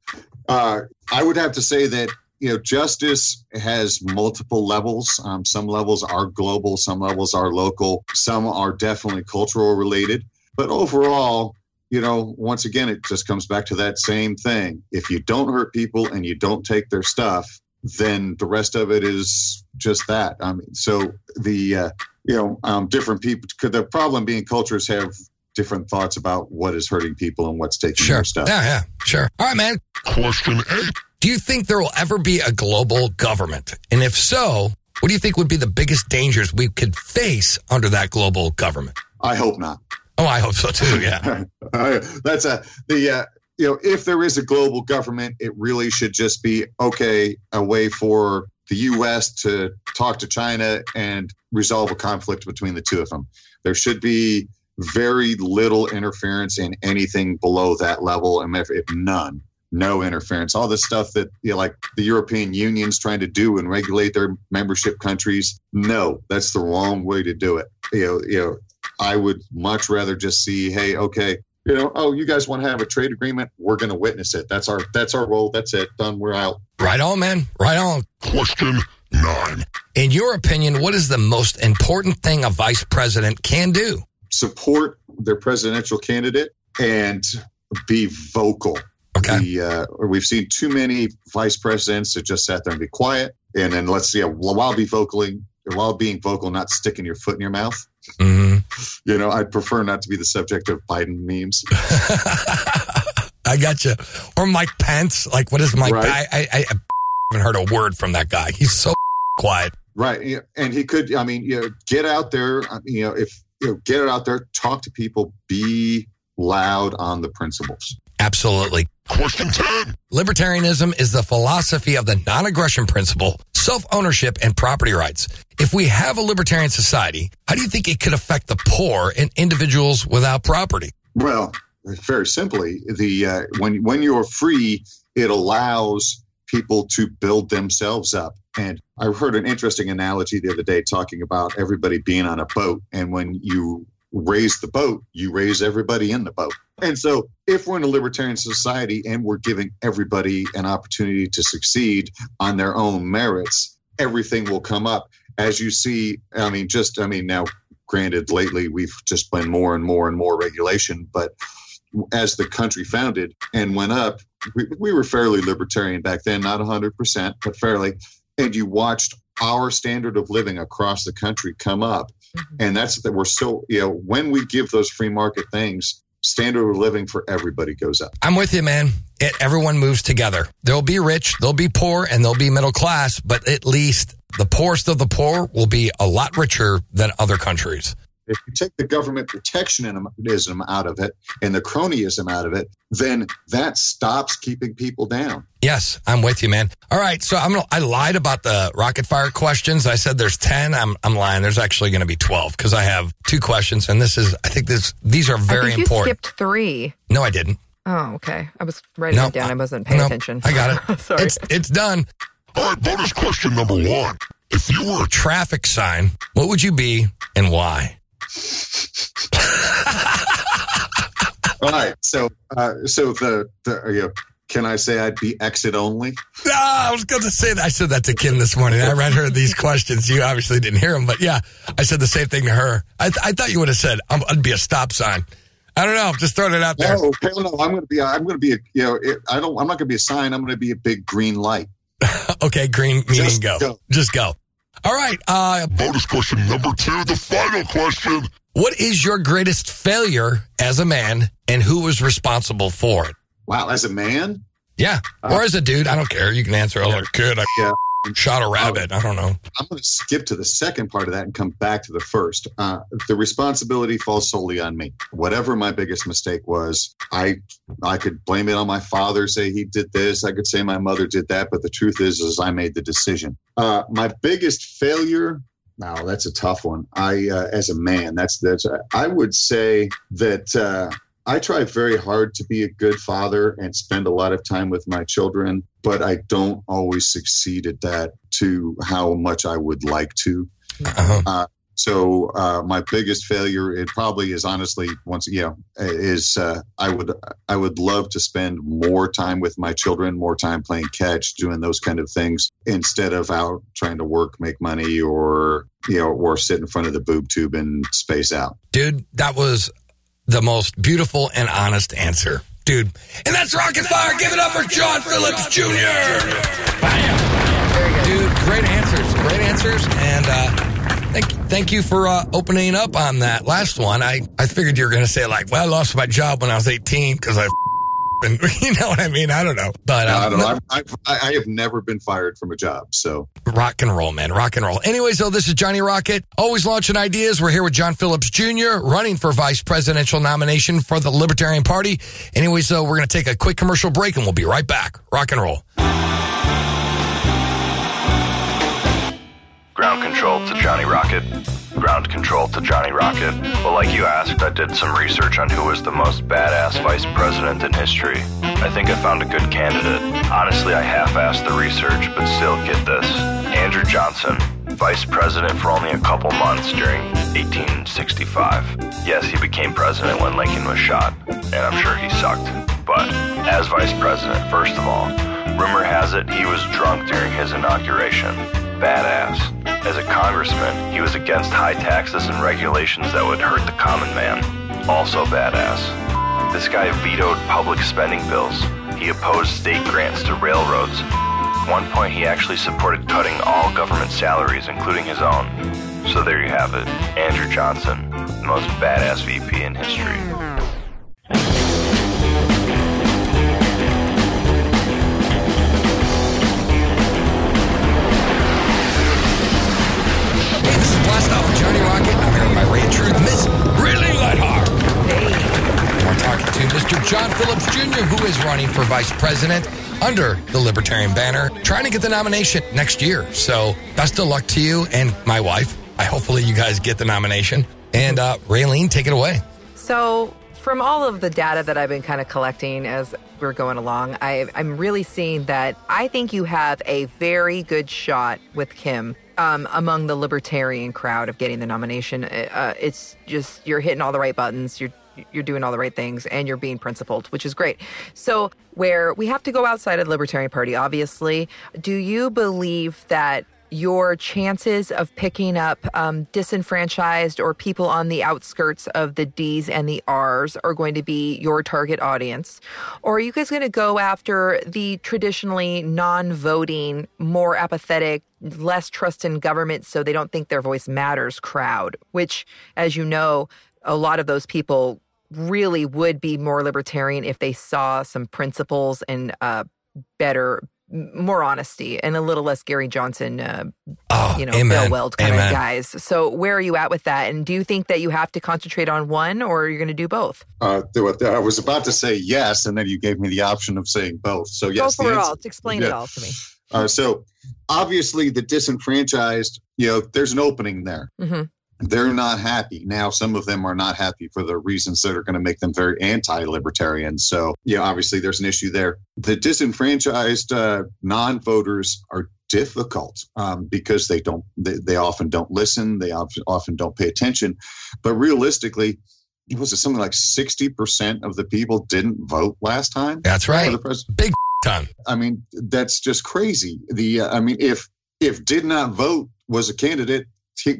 Uh, I would have to say that you know justice has multiple levels. Um, some levels are global, some levels are local, some are definitely cultural related. But overall, you know, once again, it just comes back to that same thing. If you don't hurt people and you don't take their stuff, then the rest of it is just that. I mean, so the uh, you know um, different people. The problem being cultures have different thoughts about what is hurting people and what's taking Sure. their stuff. Yeah, yeah, sure. All right, man. Question eight. Do you think there will ever be a global government? And if so, what do you think would be the biggest dangers we could face under that global government? I hope not. Oh, I hope so too. Yeah. Uh, that's a the uh, you know if there is a global government, it really should just be okay a way for the U.S. to talk to China and resolve a conflict between the two of them. There should be very little interference in anything below that level, and if, if none, no interference. All the stuff that you know, like the European Union's trying to do and regulate their membership countries. No, that's the wrong way to do it. You know, you know, I would much rather just see, hey, okay, you know, oh, you guys want to have a trade agreement? We're going to witness it. That's our that's our role. That's it. Done. We're out. Right on, man. Right on. Question nine. In your opinion, what is the most important thing a vice president can do? Support their presidential candidate and be vocal. Okay. The, uh, we've seen too many vice presidents that just sat there and be quiet, and then let's see, while be vocaling, while being vocal, not sticking your foot in your mouth. hmm You know, I'd prefer not to be the subject of Biden memes. I got you. Or Mike Pence. Like, what is Mike? Right. I, I, I haven't heard a word from that guy. He's so quiet. Right, and he could. I mean, you know, get out there. You know, if you know, get it out there, talk to people, be loud on the principles. Absolutely. Question 10. Libertarianism is the philosophy of the non aggression principle, self ownership, and property rights. If we have a libertarian society, how do you think it could affect the poor and individuals without property? Well, very simply, the uh, when when you're free, it allows people to build themselves up. And I heard an interesting analogy the other day talking about everybody being on a boat, and when you raise the boat, you raise everybody in the boat. And so, if we're in a libertarian society and we're giving everybody an opportunity to succeed on their own merits, everything will come up. As you see, I mean, just, I mean, now, granted, lately we've just been more and more and more regulation, but as the country founded and went up, we, we were fairly libertarian back then, not 100%, but fairly. And you watched our standard of living across the country come up. Mm-hmm. And that's that we're still, you know, when we give those free market things, standard of living for everybody goes up. I'm with you, man. It, everyone moves together. There'll be rich, there'll be poor, and there'll be middle class, but at least the poorest of the poor will be a lot richer than other countries. If you take the government protectionism out of it and the cronyism out of it, then that stops keeping people down. Yes, I'm with you, man. All right, so I'm gonna, I lied about the rocket fire questions. I said there's ten. I'm I'm lying. There's actually going to be twelve because I have two questions, and this is I think this these are very I think you important. skipped three. No, I didn't. Oh, okay. I was writing No, it down. I wasn't paying no, attention. I got it. Sorry. It's it's done. All right, bonus question number one. If you were a Traffic sign. What would you be and why? All right. So, uh, so the, the you know, can I say I'd be exit only? No, I was going to say that. I said that to Kim this morning. I read her these questions. You obviously didn't hear them, but yeah, I said the same thing to her. I, th- I thought you would have said I'm, I'd be a stop sign. I don't know. Just throwing it out there. No, no. I'm going to be. I'm going to be a. You know, it, I don't. I'm not going to be a sign. I'm going to be a big green light. Okay, green meaning Just go. go. Just go. All right. Uh, bonus question number two, the final question. what is your greatest failure as a man, and who was responsible for it? Wow, as a man, Yeah, or as a dude, I don't care. You can answer. I was like, kid, I yeah. Shot a rabbit. I don't know. I'm going to skip to the second part of that and come back to the first. Uh, the responsibility falls solely on me. Whatever my biggest mistake was, I I could blame it on my father, say he did this. I could say my mother did that, but the truth is, is I made the decision. Uh, my biggest failure. Now that's a tough one. I, uh, as a man, that's that's. I would say that. Uh, I try very hard to be a good father and spend a lot of time with my children, but I don't always succeed at that to how much I would like to. Uh-huh. So uh, my biggest failure, it probably is honestly once you know, is uh, I would I would love to spend more time with my children, more time playing catch, doing those kind of things instead of out trying to work, make money, or you know, or sit in front of the boob tube and space out. Dude, that was the most beautiful and honest answer. Dude. And that's Rocket Fire. Give it up for John Phillips Jr. Bam. Dude, great answers. Great answers. And uh, thank, thank you for uh, opening up on that last one. I, I figured you were going to say, like, well, I lost my job when I was 18 because I. And, you know what I mean? I don't know. But uh, I don't know. I, I, I have never been fired from a job, so rock and roll, man. Rock and roll. Anyway, so this is Johnny Rocket, always launching ideas. We're here with John Phillips Jr., running for vice presidential nomination for the Libertarian Party. Anyway, so we're going to take a quick commercial break and we'll be right back. Rock and roll. Ground control to Johnny Rocket. Ground control to Johnny Rocket. Well, like you asked, I did some research on who was the most badass vice president in history. I think I found a good candidate. Honestly, I half-assed the research, but still, get this. Andrew Johnson, vice president for only a couple months during 1865. Yes, he became president when Lincoln was shot, and I'm sure he sucked. But as vice president, first of all, rumor has it he was drunk during his inauguration. Badass. As a congressman, he was against high taxes and regulations that would hurt the common man. Also badass. This guy vetoed public spending bills. He opposed state grants to railroads. At one point, he actually supported cutting all government salaries, including his own. So there you have it. Andrew Johnson, the most badass VP in history. John Phillips Jr., who is running for vice president under the Libertarian banner, trying to get the nomination next year. So best of luck to you and my wife. I hopefully you guys get the nomination. And uh, Raylene, take it away. So, from all of the data that I've been kind of collecting as we're going along, I, I'm really seeing that I think you have a very good shot with Kim um, among the libertarian crowd of getting the nomination. Uh, it's just you're hitting all the right buttons. You're you're doing all the right things and you're being principled, which is great. So, where we have to go outside of the Libertarian Party, obviously, do you believe that your chances of picking up um, disenfranchised or people on the outskirts of the D's and the R's are going to be your target audience? Or are you guys going to go after the traditionally non voting, more apathetic, less trust in government so they don't think their voice matters crowd, which, as you know, a lot of those people really would be more libertarian if they saw some principles and uh, better more honesty and a little less Gary Johnson, uh, oh, you know, amen. Bill Weld kind amen. of guys. So where are you at with that? And do you think that you have to concentrate on one or you're going to do both? Uh, I was about to say yes, and then you gave me the option of saying both. So yes, Go for it answer, all. Explain yeah. it all to me. Uh, so obviously the disenfranchised, you know, there's an opening there. hmm They're not happy. Now, some of them are not happy for the reasons that are going to make them very anti libertarian. So, yeah, obviously there's an issue there. The disenfranchised uh, non voters are difficult um, because they don't, they, they often don't listen, they often, often don't pay attention. But realistically, it was it something like 60% of the people didn't vote last time? That's right. Big time. I mean, that's just crazy. The uh, I mean, if if did not vote was a candidate,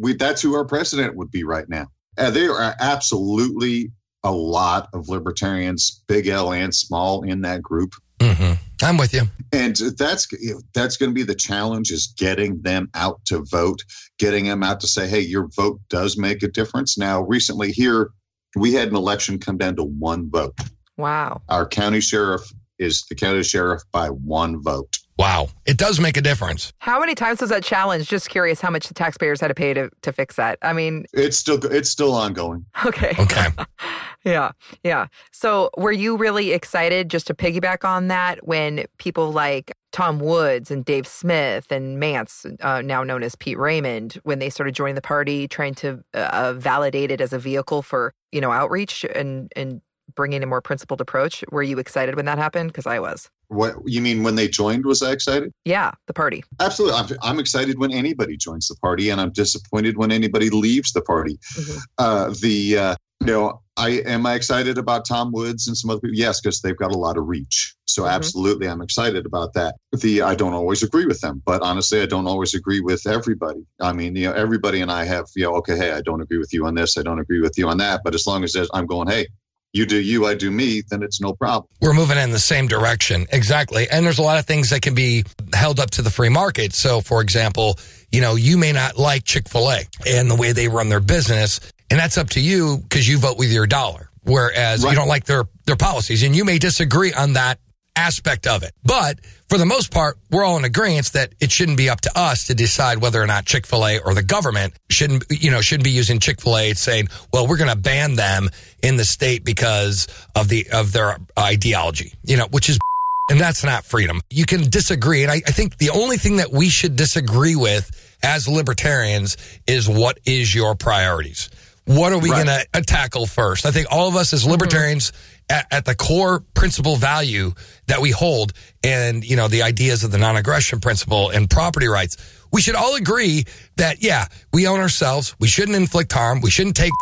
we, that's who our president would be right now. Uh, there are absolutely a lot of libertarians, big L and small, in that group, hmm I'm with you. and that's that's going to be the challenge: is getting them out to vote, getting them out to say, "Hey, your vote does make a difference." Now, recently here, we had an election come down to one vote. Wow. Our county sheriff is the county sheriff by one vote. Wow. It does make a difference. How many times was that challenge? Just curious how much the taxpayers had to pay to, to fix that. I mean, It's still it's still ongoing. okay. Okay. Yeah, yeah. So, were you really excited just to piggyback on that when people like Tom Woods and Dave Smith and Mance, uh, now known as Pete Raymond, when they started joining the party, trying to uh, validate it as a vehicle for you know outreach and and bringing a more principled approach? Were you excited when that happened? Because I was. What you mean when they joined? Was I excited? Yeah, the party. Absolutely. I'm, I'm excited when anybody joins the party, and I'm disappointed when anybody leaves the party. Mhm. Uh, the uh, you know, I am I excited about Tom Woods and some other people? Yes, because they've got a lot of reach. So Mhm. absolutely, I'm excited about that. The I don't always agree with them, but honestly, I don't always agree with everybody. I mean, you know, everybody and I have you know, okay, hey, I don't agree with you on this, I don't agree with you on that, but as long as there's- I'm going, hey, you do you, I do me, then it's no problem. We're moving in the same direction. Exactly. And there's a lot of things that can be held up to the free market. So, for example, you know, you may not like Chick fil A and the way they run their business. And that's up to you because you vote with your dollar. Whereas you don't like their, their policies and you may disagree on that aspect of it. But for the most part, we're all in agreement that it shouldn't be up to us to decide whether or not Chick-fil-A or the government shouldn't, you know, shouldn't be using Chick-fil-A saying, well, we're going to ban them in the state because of the, of their ideology, you know, which is and that's not freedom. You can disagree. And I, I think the only thing that we should disagree with as libertarians is what is your priorities? What are we Right. going to uh, tackle first? I think all of us as mm-hmm. libertarians at, at the core principle value that we hold and, you know, the ideas of the non-aggression principle and property rights, we should all agree that, yeah, we own ourselves. We shouldn't inflict harm. We shouldn't take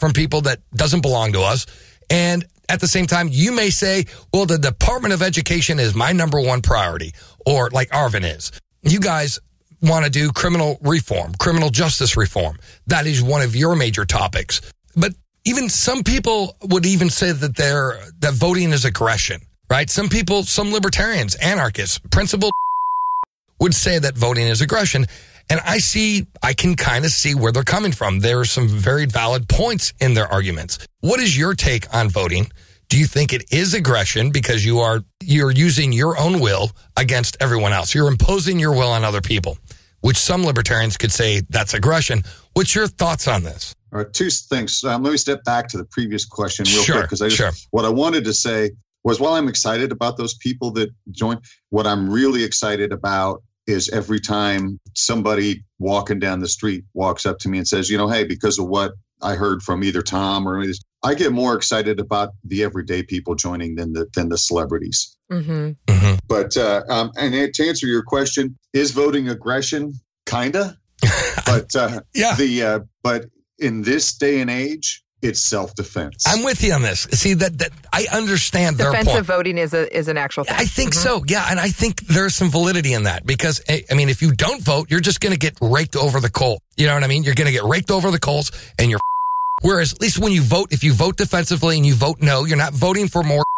from people that doesn't belong to us. And at the same time, you may say, well, the Department of Education is my number one priority, or like Arvin is. You guys want to do criminal reform, criminal justice reform. That is one of your major topics. But even some people would even say that they're, that voting is aggression, right? Some people, some libertarians, anarchists, principled would say that voting is aggression. And I see, I can kind of see where they're coming from. There are some very valid points in their arguments. What is your take on voting? Do you think it is aggression because you are, you're using your own will against everyone else? You're imposing your will on other people, which some libertarians could say that's aggression. What's your thoughts on this? All right, two things. Um, let me step back to the previous question real Sure, quick because I just, sure. what I wanted to say was while I'm excited about those people that join, what I'm really excited about is every time somebody walking down the street walks up to me and says, you know, hey, because of what I heard from either Tom or any I get more excited about the everyday people joining than the than the celebrities. hmm But uh, um, and to answer your question, is voting aggression? Kinda, but uh, Yeah. the uh, but in this day and age, it's self defense. I'm with you on this. See that that I understand their Defensive point. voting is a is an actual thing. I think Mhm. so. Yeah, and I think there's some validity in that because I I mean, if you don't vote, you're just going to get raked over the coal. You know what I mean? You're going to get raked over the coals, and you're. Whereas, at least when you vote, if you vote defensively and you vote no, you're not voting for more.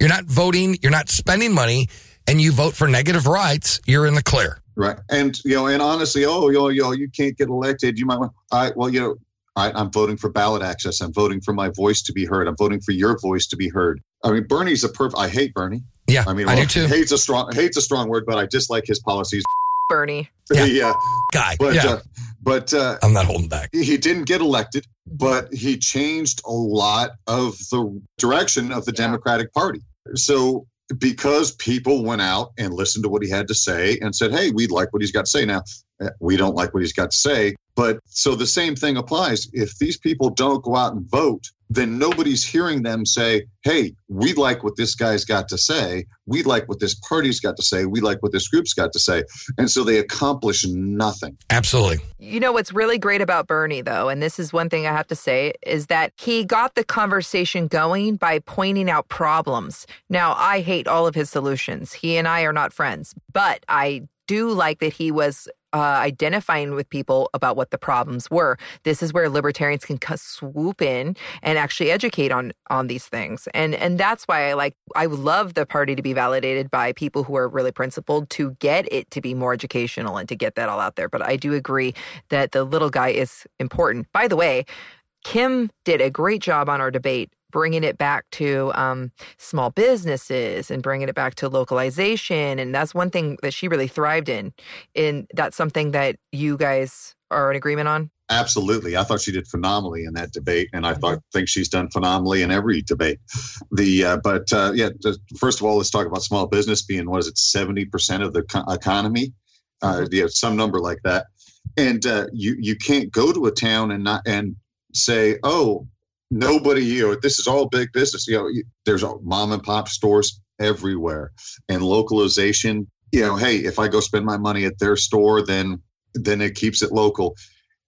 You're not voting. You're not spending money, and you vote for negative rights. You're in the clear. Right, and you know, and honestly, oh, yo, yo, you can't get elected. You might want. I well, you know. I, I'm voting for ballot access. I'm voting for my voice to be heard. I'm voting for your voice to be heard. I mean, Bernie's a perfect. I hate Bernie. Yeah, I mean, I well, do too. Hate's a strong hate's a strong word, but I dislike his policies. Bernie. Yeah. yeah, Guy. but yeah, uh, but uh, I'm not holding back. he didn't get elected, but he changed a lot of the direction of the Yeah. Democratic Party. So because people went out and listened to what he had to say and said, "Hey, we like what he's got to say." Now eh, we don't like what he's got to say, but so the same thing applies. If these people don't go out and vote, then nobody's hearing them say, "Hey, we like what this guy's got to say. We like what this party's got to say. We like what this group's got to say," and so they accomplish nothing. Absolutely. You know what's really great about Bernie, though, and this is one thing I have to say, is that he got the conversation going by pointing out problems. Now, I hate all of his solutions. He and I are not friends, but I do like that he was uh, identifying with people about what the problems were. This is where libertarians can swoop in and actually educate on on these things, and and that's why I like I love the party to be validated by people who are really principled to get it to be more educational and to get that all out there. But I do agree that the little guy is important. By the way, Kim did a great job on our debate bringing it back to um, small businesses and bringing it back to localization and that's one thing that she really thrived in and that's something that you guys are in agreement on Absolutely. I thought she did phenomenally in that debate, and I thought think she's done phenomenally in every debate. The uh, but uh, yeah, just, first of all, let's talk about small business being what is it, seventy percent of the co- economy? Uh, yeah, some number like that. And uh, you you can't go to a town and not and say, oh, nobody, you know, this is all big business. You know, there's mom and pop stores everywhere, and localization. You know, hey, if I go spend my money at their store, then then it keeps it local.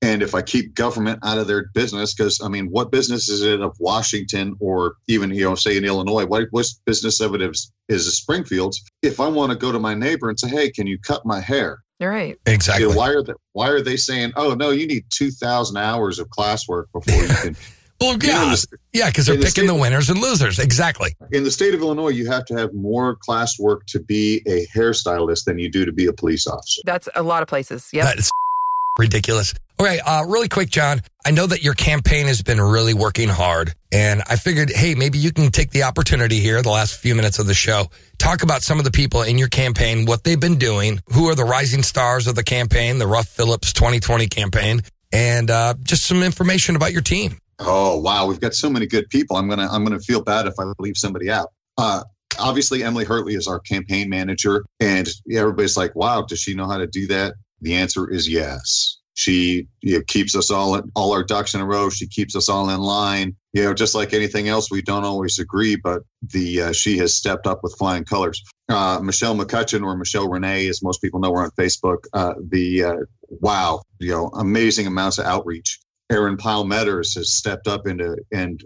And if I keep government out of their business, because I mean, what business is it of Washington or even, you know, say in Illinois, what, what business of it is, is Springfield's? If I want to go to my neighbor and say, hey, can you cut my hair? You're right. Exactly. You know, why are they, why are they saying, oh, no, you need 2,000 hours of classwork before you can? Well, You know, yeah, the- yeah, because they're in the picking the winners and losers. Exactly. in the state of Illinois, you have to have more classwork to be a hairstylist than you do to be a police officer. That's a lot of places. Yeah, That's ridiculous. Okay, uh, really quick, John. I know that your campaign has been really working hard, and I figured, hey, maybe you can take the opportunity here, the last few minutes of the show, talk about some of the people in your campaign, what they've been doing, who are the rising stars of the campaign, the Ruff Phillips 2020 campaign, and uh, just some information about your team. Oh wow, we've got so many good people. I'm gonna I'm gonna feel bad if I leave somebody out. Uh, obviously, Emily Hurtley is our campaign manager, and everybody's like, "Wow, does she know how to do that?" The answer is yes. She you know, keeps us all all our ducks in a row. She keeps us all in line. You know, just like anything else, we don't always agree, but the uh, she has stepped up with flying colors. Uh, Michelle McCutcheon or Michelle Renee, as most people know her on Facebook. Uh, the uh, wow, you know, amazing amounts of outreach. Aaron Powell Metters has stepped up into and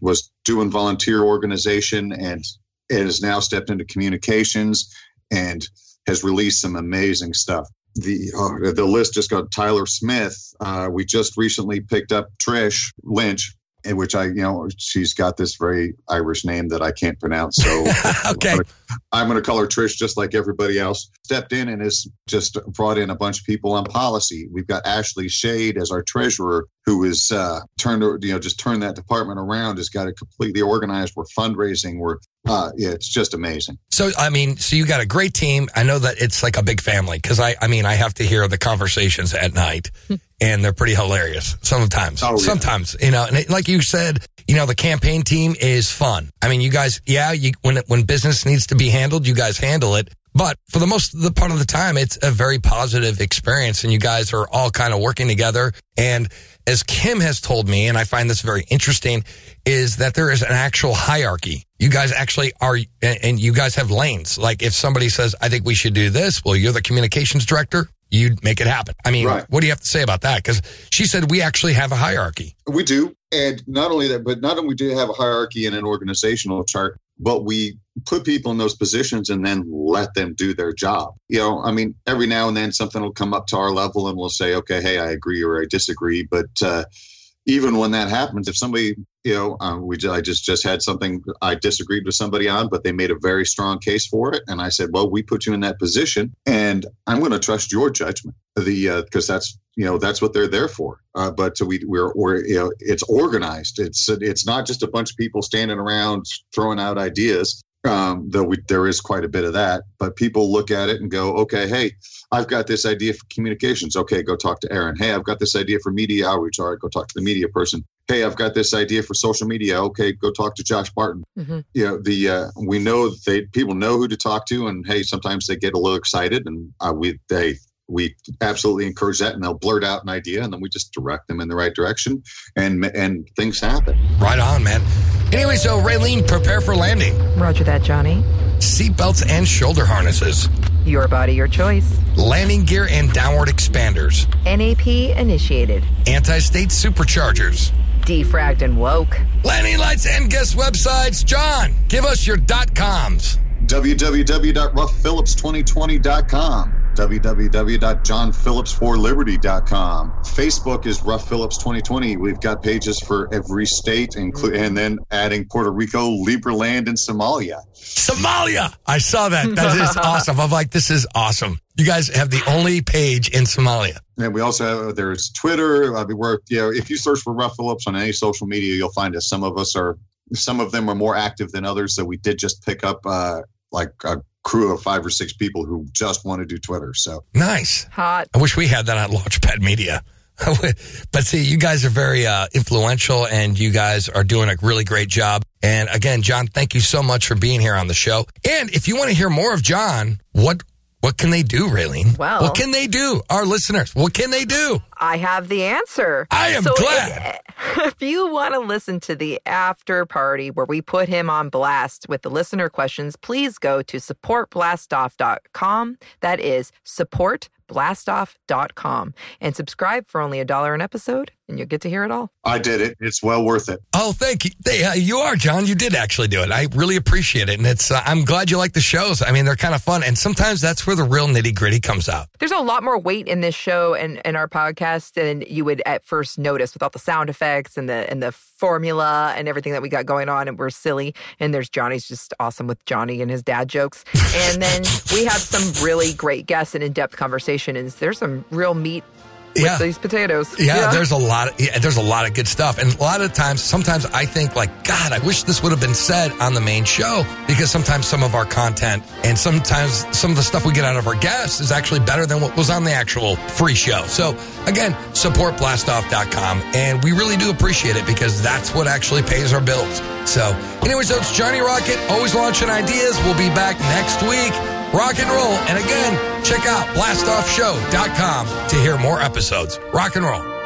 was doing volunteer organization and has now stepped into communications and has released some amazing stuff. The uh, the list just got Tyler Smith. Uh, we just recently picked up Trish Lynch, in which I you know she's got this very Irish name that I can't pronounce. So Okay. I'm going to call her Trish, just like everybody else, stepped in and has just brought in a bunch of people on policy. We've got Ashley Shade as our treasurer, who is uh, turned, you know, just turned that department around, has got it completely organized. We're fundraising. We're, uh, yeah, it's just amazing. So, I mean, so you got a great team. I know that it's like a big family because I, I mean, I have to hear the conversations at night and they're pretty hilarious sometimes. Oh, yeah. Sometimes, you know, and it, like you said, you know, the campaign team is fun. I mean, you guys, yeah, you, when, when business needs to be handled, you guys handle it. But for the most of the part of the time, it's a very positive experience and you guys are all kind of working together. And as Kim has told me, and I find this very interesting, is that there is an actual hierarchy. You guys actually are, and you guys have lanes. Like if somebody says, I think we should do this, well, you're the communications director. You'd make it happen. I mean, Right. what do you have to say about that? Because she said we actually have a hierarchy. We do. And not only that, but not only do we have a hierarchy and an organizational chart, but we put people in those positions and then let them do their job. You know, I mean, every now and then something will come up to our level and we'll say, okay, hey, I agree or I disagree. But uh, even when that happens, if somebody, you know, uh, we I just just had something I disagreed with somebody on, but they made a very strong case for it, and I said, well, we put you in that position, and I'm going to trust your judgment. The because that's you know that's what they're there for. Uh, but so we we're, we're you know it's organized. It's it's not just a bunch of people standing around throwing out ideas. Um, though we, there is quite a bit of that, but people look at it and go, okay, hey, I've got this idea for communications. Okay, go talk to Aaron. Hey, I've got this idea for media outreach. All right, go talk to the media person. Hey, I've got this idea for social media. Okay, go talk to Josh Barton. Mhm. You know, the uh, we know that they people know who to talk to, and hey, sometimes they get a little excited, and uh, we they we absolutely encourage that, and they'll blurt out an idea, and then we just direct them in the right direction, and and things happen. Right on, man. Anyway, so Raylene, prepare for landing. Roger that, Johnny. Seatbelts and shoulder harnesses. Your body, your choice. Landing gear and downward expanders. NAP initiated. Anti state superchargers. Defragged and woke. Landing lights and guest websites. John, give us your dot coms. www.ruffphillips2020.com www.johnphillips4liberty.com. Facebook is Ruff Phillips 2020. We've got pages for every state, and then adding Puerto Rico, Liberland, and Somalia. Somalia! I saw that. That is awesome. I'm like, this is awesome. You guys have the only page in Somalia. And we also have, there's Twitter. I mean, we're, you know, if you search for Ruff Phillips on any social media, you'll find us. Some of us are, some of them are more active than others. So we did just pick up uh, like a crew of five or six people who just want to do twitter so Nice. Hot. I wish we had that on Launchpad Media. but see, you guys are very uh, influential and you guys are doing a really great job. And again, John, thank you so much for being here on the show. And if you want to hear more of John, what what can they do, Raylene? Well- what can they do? Our listeners, what can they do? I have the answer. I am So glad. If, eh, if you want to listen to the after party where we put him on blast with the listener questions, please go to supportblastoff.com. That is supportblastoff.com and subscribe for only a dollar an episode and you'll get to hear it all. i did it it's well worth it Oh, thank you. They, uh, you are, John. You did actually do it. I really appreciate it. And it's, uh, I'm glad you like the shows. I mean, they're kind of fun. And sometimes that's where the real nitty gritty comes out. There's a lot more weight in this show and, and our podcast than you would at first notice with all the sound effects and the and the formula and everything that we got going on and we're silly. And there's Johnny's just awesome with Johnny and his dad jokes. And then we have some really great guests and in-depth conversation and there's some real meat with Yeah. these potatoes. Yeah, there's a lot. Of, yeah, there's a lot of good stuff, and a lot of times, sometimes I think like, God, I wish this would have been said on the main show because sometimes some of our content and sometimes some of the stuff we get out of our guests is actually better than what was on the actual free show. So again, supportblastoff.com, and we really do appreciate it because that's what actually pays our bills. So, anyways, so it's Johnny Rocket, always launching ideas. We'll be back next week. Rock and roll. And again, check out blastoffshow.com to hear more episodes. Rock and roll.